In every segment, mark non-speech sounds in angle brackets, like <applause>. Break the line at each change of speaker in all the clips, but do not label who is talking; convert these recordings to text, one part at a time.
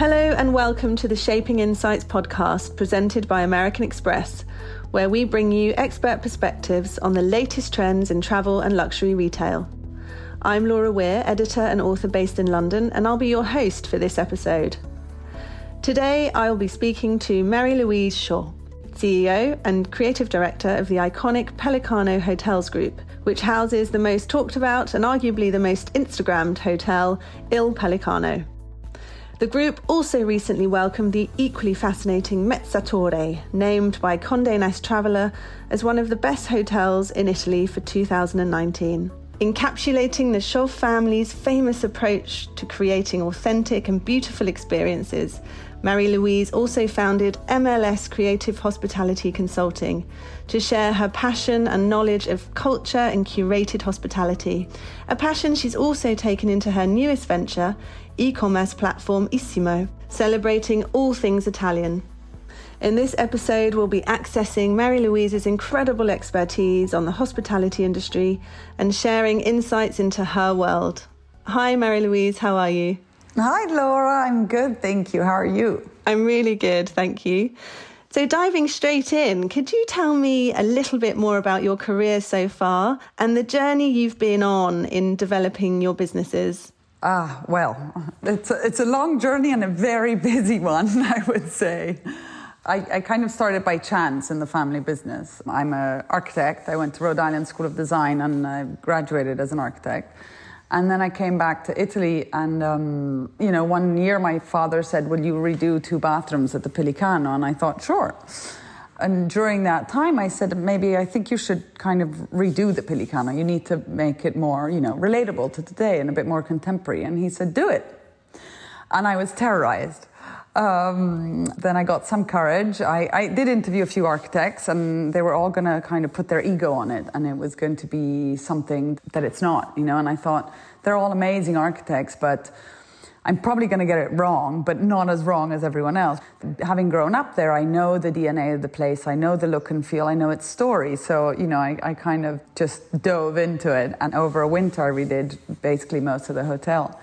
Hello, and welcome to the Shaping Insights podcast presented by American Express, where we bring you expert perspectives on the latest trends in travel and luxury retail. I'm Laura Weir, editor and author based in London, and I'll be your host for this episode. Today, I'll be speaking to Marie Louise Scio, CEO and creative director of the iconic Pellicano Hotels Group, which houses the most talked about and arguably the most Instagrammed hotel, Il Pellicano. The group also recently welcomed the equally fascinating Mezzatorre, named by Condé Nast Traveller as one of the best hotels in Italy for 2019. Encapsulating the Scio family's famous approach to creating authentic and beautiful experiences, Marie Louise also founded MLS Creative Hospitality Consulting to share her passion and knowledge of culture and curated hospitality, a passion she's also taken into her newest venture, e commerce platform Issimo, celebrating all things Italian. In this episode, we'll be accessing Marie Louise's incredible expertise on the hospitality industry and sharing insights into her world. Hi, Marie Louise, how are you?
Hi, Laura. I'm good. Thank you. How are you?
I'm really good. Thank you. So, diving straight in, could you tell me a little bit more about your career so far and the journey you've been on in developing your businesses?
Ah, well, it's a, it's a long journey and a very busy one, <laughs> I would say. I, I, kind of started by chance in the family business. I'm an architect. I went to Rhode Island School of Design and I graduated as an architect. And then I came back to Italy, and um, you know, one year my father said, "Will you redo two bathrooms at the Pellicano?" And I thought, "Sure." And during that time, I said, "Maybe I think you should kind of redo the Pellicano. You need to make it more, you know, relatable to today and a bit more contemporary." And he said, "Do it." And I was terrorized. Um, then I got some courage. I, I, did interview a few architects, and they were all going to kind of put their ego on it, and it was going to be something that it's not, you know. And I thought they're all amazing architects, but I'm probably going to get it wrong, but not as wrong as everyone else. Having grown up there, I know the DNA of the place, I know the look and feel, I know its story. So, you know, I, I kind of just dove into it, and over a winter, we did basically most of the hotel.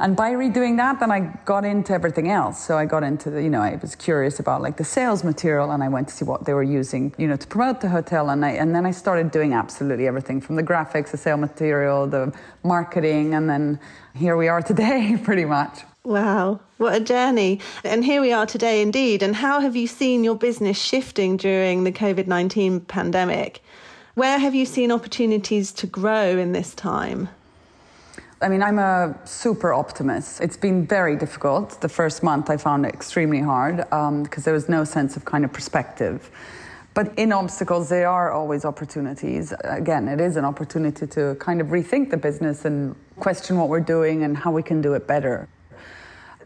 And by redoing that, then I got into everything else. So I got into the, you know, I was curious about like the sales material and I went to see what they were using, you know, to promote the hotel. And, I, and then I started doing absolutely everything from the graphics, the sale material, the marketing. And then here we are <laughs> today, pretty much.
Wow, what a journey. And here we are today indeed. And how have you seen your business shifting during the COVID 19 pandemic? Where have you seen opportunities to grow in this time?
I mean, I'm a super optimist. It's been very difficult. The first month I found it extremely hard because um, there was no sense of kind of perspective. But in obstacles, there are always opportunities. Again, it is an opportunity to kind of rethink the business and question what we're doing and how we can do it better.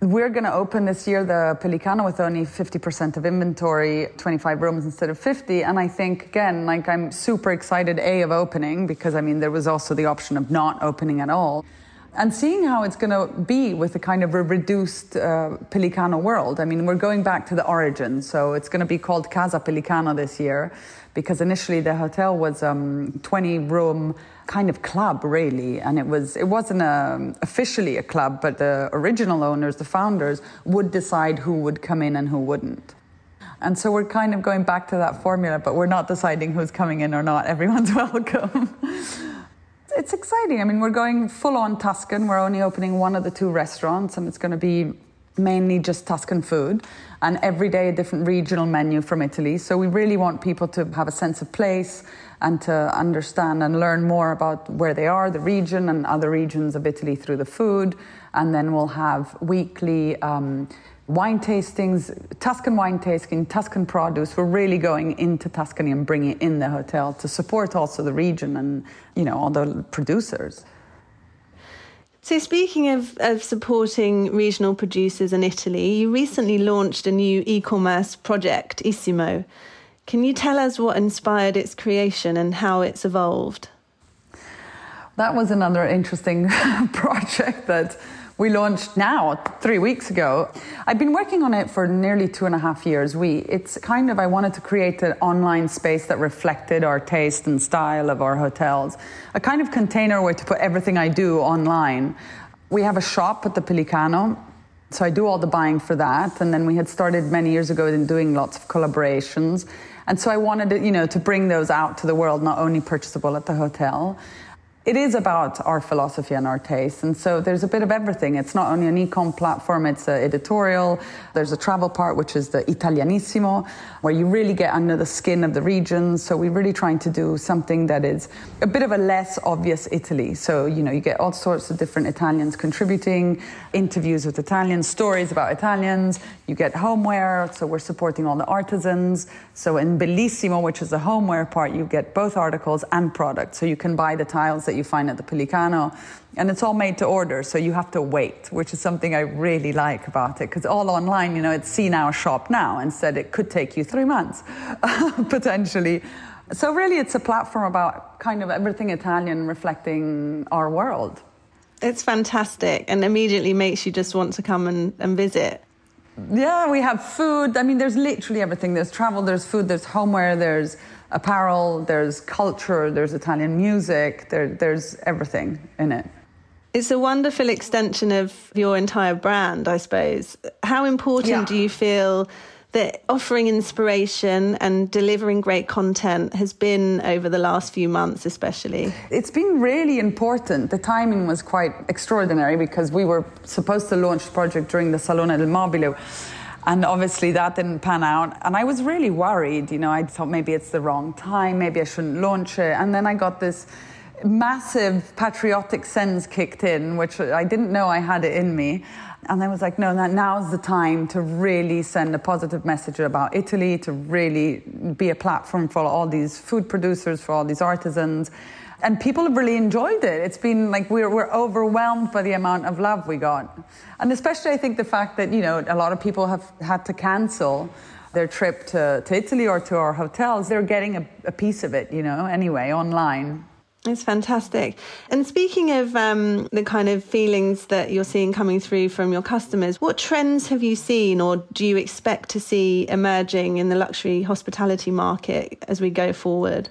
We're going to open this year the Pellicano with only 50% of inventory, 25 rooms instead of 50. And I think, again, like I'm super excited, A, of opening, because I mean, there was also the option of not opening at all and seeing how it's going to be with a kind of a reduced uh, Pellicano world. I mean, we're going back to the origin, so it's going to be called Casa Pellicano this year, because initially the hotel was um, 20 room kind of club, really, and it was it wasn't a, um, officially a club, but the original owners, the founders, would decide who would come in and who wouldn't. And so we're kind of going back to that formula, but we're not deciding who's coming in or not. Everyone's <laughs> welcome it's exciting. I mean, we're going full on Tuscan. We're only opening one of the two restaurants, and it's going to be mainly just Tuscan food and every day a different regional menu from Italy. So we really want people to have a sense of place and to understand and learn more about where they are, the region and other regions of Italy through the food. And then we'll have weekly um, wine tastings, Tuscan wine tasting, Tuscan produce. We're really going into Tuscany and bringing it in the hotel to support also the region and you know all the producers.
So, speaking of, of supporting regional producers in Italy, you recently launched a new e commerce project, Issimo. Can you tell us what inspired its creation and how it's evolved?
That was another interesting <laughs> project that we launched now three weeks ago. I've been working on it for nearly two and a half years. We, it's kind of, I wanted to create an online space that reflected our taste and style of our hotels, a kind of container where to put everything I do online. We have a shop at the Pellicano So I do all the buying for that. And then we had started many years ago in doing lots of collaborations. And so I wanted to, you know, to bring those out to the world, not only purchasable at the hotel it is about our philosophy and our taste. And so there's a bit of everything. It's not only an e-com platform, it's an editorial. There's a travel part, which is the Italianissimo, where you really get under the skin of the region. So we're really trying to do something that is a bit of a less obvious Italy. So, you know, you get all sorts of different Italians contributing, interviews with Italians, stories about Italians. You get homeware. So we're supporting all the artisans. So in Bellissimo, which is the homeware part, you get both articles and products. So you can buy the tiles that you find at the Pellicano. And it's all made to order, so you have to wait, which is something I really like about it. Because all online, you know, it's see now, shop now. Instead, it could take you three months, <laughs> potentially. So, really, it's a platform about kind of everything Italian reflecting our world.
It's fantastic and immediately makes you just want to come and, and visit.
Yeah, we have food. I mean, there's literally everything. There's travel, there's food, there's homeware, there's apparel, there's culture, there's Italian music, there, there's everything in it.
It's a wonderful extension of your entire brand, I suppose. How important yeah. do you feel that offering inspiration and delivering great content has been over the last few months, especially?
It's been really important. The timing was quite extraordinary because we were supposed to launch the project during the Salone del Mobile and obviously that didn't pan out. And I was really worried. You know, I thought maybe it's the wrong time, maybe I shouldn't launch it. And then I got this massive patriotic sense kicked in, which I didn't know I had it in me. And I was like, no, now's the time to really send a positive message about Italy, to really be a platform for all these food producers, for all these artisans and people have really enjoyed it. It's been like we're, we're overwhelmed by the amount of love we got. And especially, I think the fact that, you know, a lot of people have had to cancel their trip to, to Italy or to our hotels. They're getting a, a piece of it, you know, anyway, online.
It's fantastic. And speaking of um, the kind of feelings that you're seeing coming through from your customers, what trends have you seen or do you expect to see emerging in the luxury hospitality market as we go forward?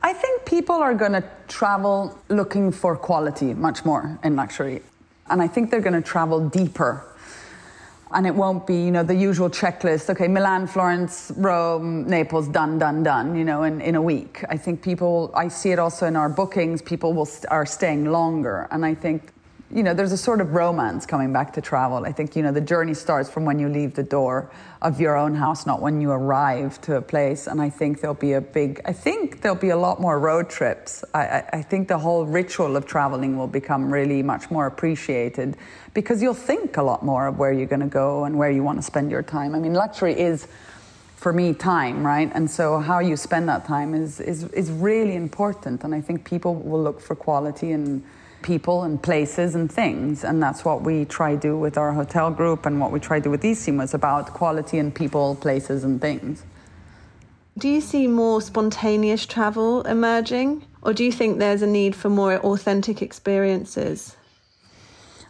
I think people are going to travel looking for quality much more in luxury. And I think they're going to travel deeper. And it won't be, you know, the usual checklist. Okay, Milan, Florence, Rome, Naples, done, done, done, you know, in, in a week. I think people, I see it also in our bookings, people will st- are staying longer. And I think you know, there's a sort of romance coming back to travel. I think, you know, the journey starts from when you leave the door of your own house, not when you arrive to a place. And I think there'll be a big, I think there'll be a lot more road trips. I, I, I think the whole ritual of traveling will become really much more appreciated because you'll think a lot more of where you're going to go and where you want to spend your time. I mean, luxury is, for me, time, right? And so how you spend that time is, is, is really important. And I think people will look for quality and, people and places and things. And that's what we try to do with our hotel group and what we try to do with Issimo is about quality and people, places and things.
Do you see more spontaneous travel emerging? Or do you think there's a need for more authentic experiences?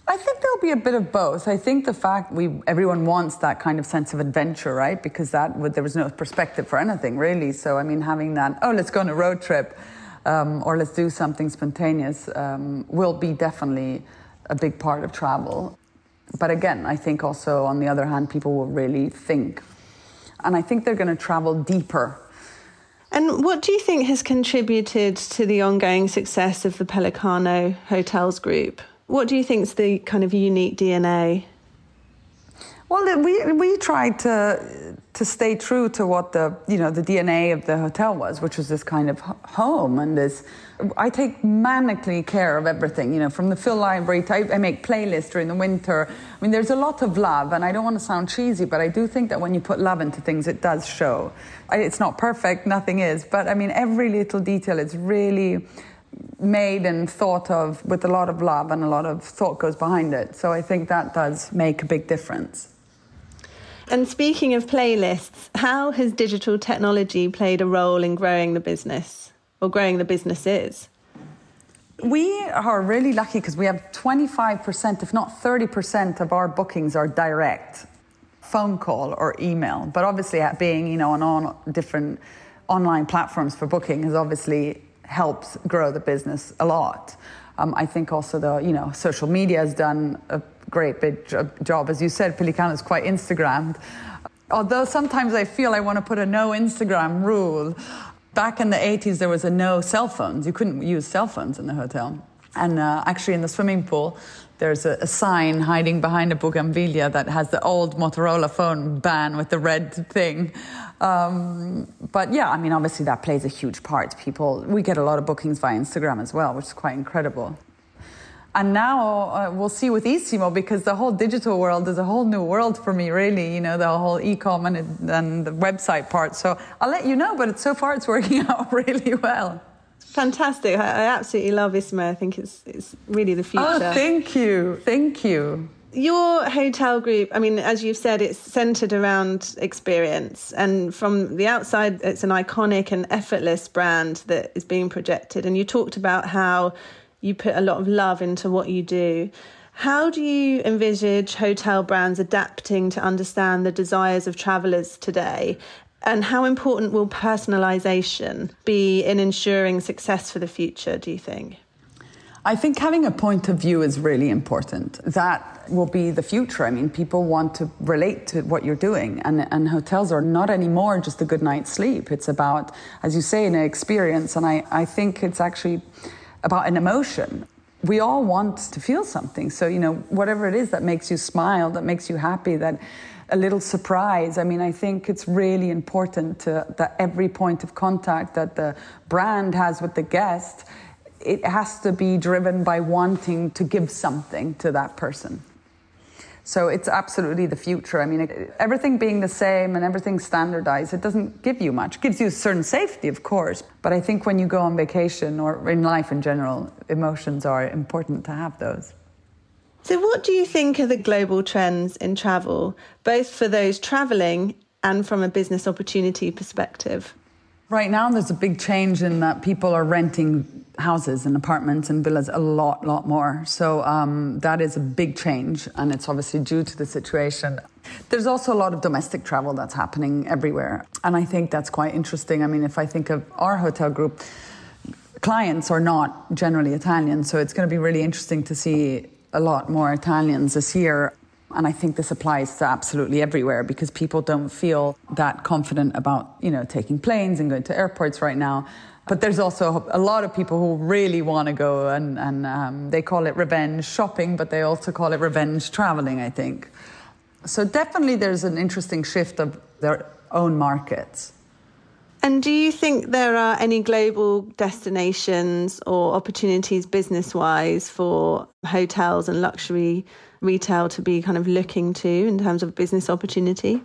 I think there'll be a bit of both. I think the fact we everyone wants that kind of sense of adventure, right? Because that there was no perspective for anything really. So I mean, having that, oh, let's go on a road trip um, or let's do something spontaneous um, will be definitely a big part of travel. But again, I think also on the other hand, people will really think. And I think they're going to travel deeper.
And what do you think has contributed to the ongoing success of the Pellicano Hotels Group? What do you think is the kind of unique DNA?
Well, we we tried to to stay true to what the you know the DNA of the hotel was, which was this kind of home and this. I take manically care of everything, you know, from the fill library. To, I make playlists during the winter. I mean, there's a lot of love, and I don't want to sound cheesy, but I do think that when you put love into things, it does show. It's not perfect, nothing is, but I mean, every little detail is really made and thought of with a lot of love and a lot of thought goes behind it. So I think that does make a big difference.
And speaking of playlists, how has digital technology played a role in growing the business or growing the businesses?
We are really lucky because we have 25%, if not 30% of our bookings are direct phone call or email. But obviously, being you know on all different online platforms for booking has obviously helped grow the business a lot. Um, I think also the you know social media has done a great big job, as you said. Pellicano is quite Instagrammed. Although sometimes I feel I want to put a no Instagram rule. Back in the 80s, there was a no cell phones. You couldn't use cell phones in the hotel. And uh, actually, in the swimming pool, there's a, a, sign hiding behind a bougainvillea that has the old Motorola phone ban with the red thing. Um, but yeah, I mean, obviously that plays a huge part. People, we get a lot of bookings via Instagram as well, which is quite incredible. And now uh, we'll see with Issimo because the whole digital world is a whole new world for me, really. You know, the whole e-com and, and the website part. So I'll let you know, but so far it's working <laughs> out really well.
Fantastic. I, I absolutely love Issimo. I think it's, it's really the future.
Oh, thank you. Thank you.
Your hotel group, I mean, as you've said, it's centered around experience. And from the outside, it's an iconic and effortless brand that is being projected. And you talked about how you put a lot of love into what you do. How do you envisage hotel brands adapting to understand the desires of travellers today? And how important will personalisation be in ensuring success for the future, do you think?
I think having a point of view is really important. That will be the future. I mean, people want to relate to what you're doing, and, and hotels are not anymore just a good night's sleep. It's about, as you say, an experience, and I, I think it's actually about an emotion. We all want to feel something. So, you know, whatever it is that makes you smile, that makes you happy, that a little surprise. I mean, I think it's really important to, that every point of contact that the brand has with the guest, it has to be driven by wanting to give something to that person. So it's absolutely the future. I mean, everything being the same and everything standardized, it doesn't give you much. It gives you a certain safety, of course. But I think when you go on vacation or in life in general, emotions are important to have those.
So, what do you think are the global trends in travel, both for those traveling and from a business opportunity perspective?
Right now, there's a big change in that people are renting houses and apartments and villas a lot, lot more. So um, that is a big change, and it's obviously due to the situation. There's also a lot of domestic travel that's happening everywhere, and I think that's quite interesting. I mean, if I think of our hotel group, clients are not generally Italian, so it's going to be really interesting to see a lot more Italians this year. And I think this applies to absolutely everywhere because people don't feel that confident about, you know, taking planes and going to airports right now. But there's also a lot of people who really want to go and, and um, they call it revenge shopping, but they also call it revenge traveling, I think. So definitely there's an interesting shift of their own markets.
And do you think there are any global destinations or opportunities business wise for hotels and luxury retail to be kind of looking to in terms of business opportunity?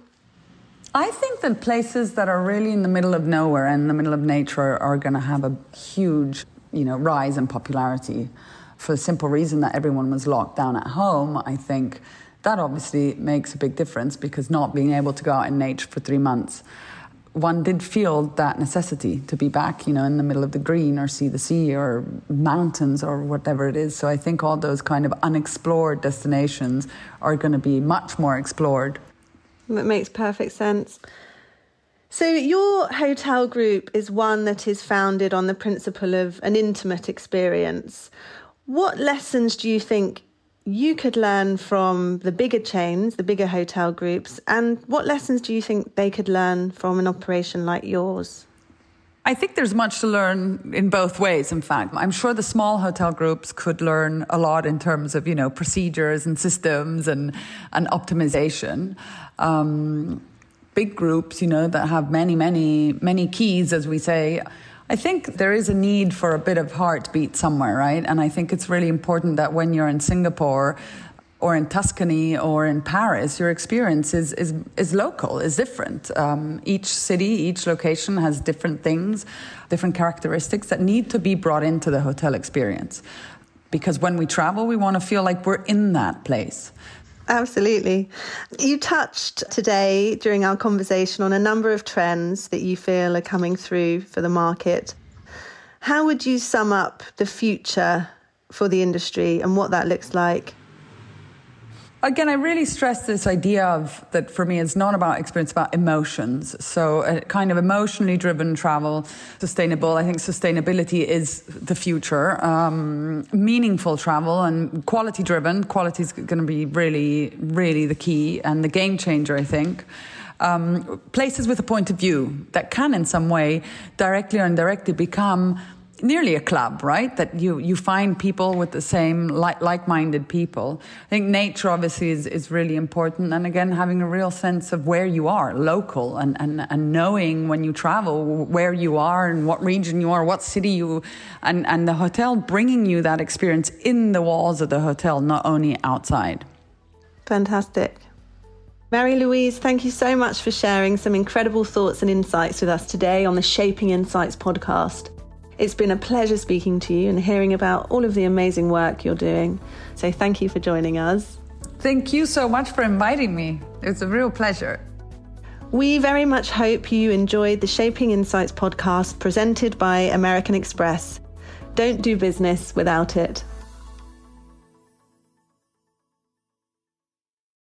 I think that places that are really in the middle of nowhere and the middle of nature are going to have a huge, you know, rise in popularity for the simple reason that everyone was locked down at home. I think that obviously makes a big difference because not being able to go out in nature for three months one did feel that necessity to be back, you know, in the middle of the green or see the sea or mountains or whatever it is. So I think all those kind of unexplored destinations are going to be much more explored.
That makes perfect sense. So, your hotel group is one that is founded on the principle of an intimate experience. What lessons do you think you could learn from the bigger chains, the bigger hotel groups, and what lessons do you think they could learn from an operation like yours?
I think there's much to learn in both ways, in fact. I'm sure the small hotel groups could learn a lot in terms of, you know, procedures and systems and, and optimization. Um, big groups, you know, that have many, many, many keys, as we say, I think there is a need for a bit of heartbeat somewhere, right? And I think it's really important that when you're in Singapore or in Tuscany or in Paris, your experience is, is, is local, is different. Um, each city, each location has different things, different characteristics that need to be brought into the hotel experience. Because when we travel, we want to feel like we're in that place.
Absolutely. You touched today during our conversation on a number of trends that you feel are coming through for the market. How would you sum up the future for the industry and what that looks like?
Again, I really stress this idea of that for me, it's not about experience, about emotions. So, a kind of emotionally driven travel, sustainable. I think sustainability is the future. Um, meaningful travel and quality driven. Quality is going to be really, really the key and the game changer, I think. Um, places with a point of view that can, in some way, directly or indirectly, become nearly a club, right? That you, you find people with the same like, like-minded people. I think nature obviously is, is really important. And again, having a real sense of where you are, local, and, and, and knowing when you travel where you are and what region you are, what city you, and, and the hotel bringing you that experience in the walls of the hotel, not only outside.
Fantastic. Marie Louise, thank you so much for sharing some incredible thoughts and insights with us today on the Shaping Insights podcast. It's been a pleasure speaking to you and hearing about all of the amazing work you're doing. So thank you for joining us.
Thank you so much for inviting me. It's a real pleasure.
We very much hope you enjoyed the Shaping Insights podcast presented by American Express. Don't do business without it.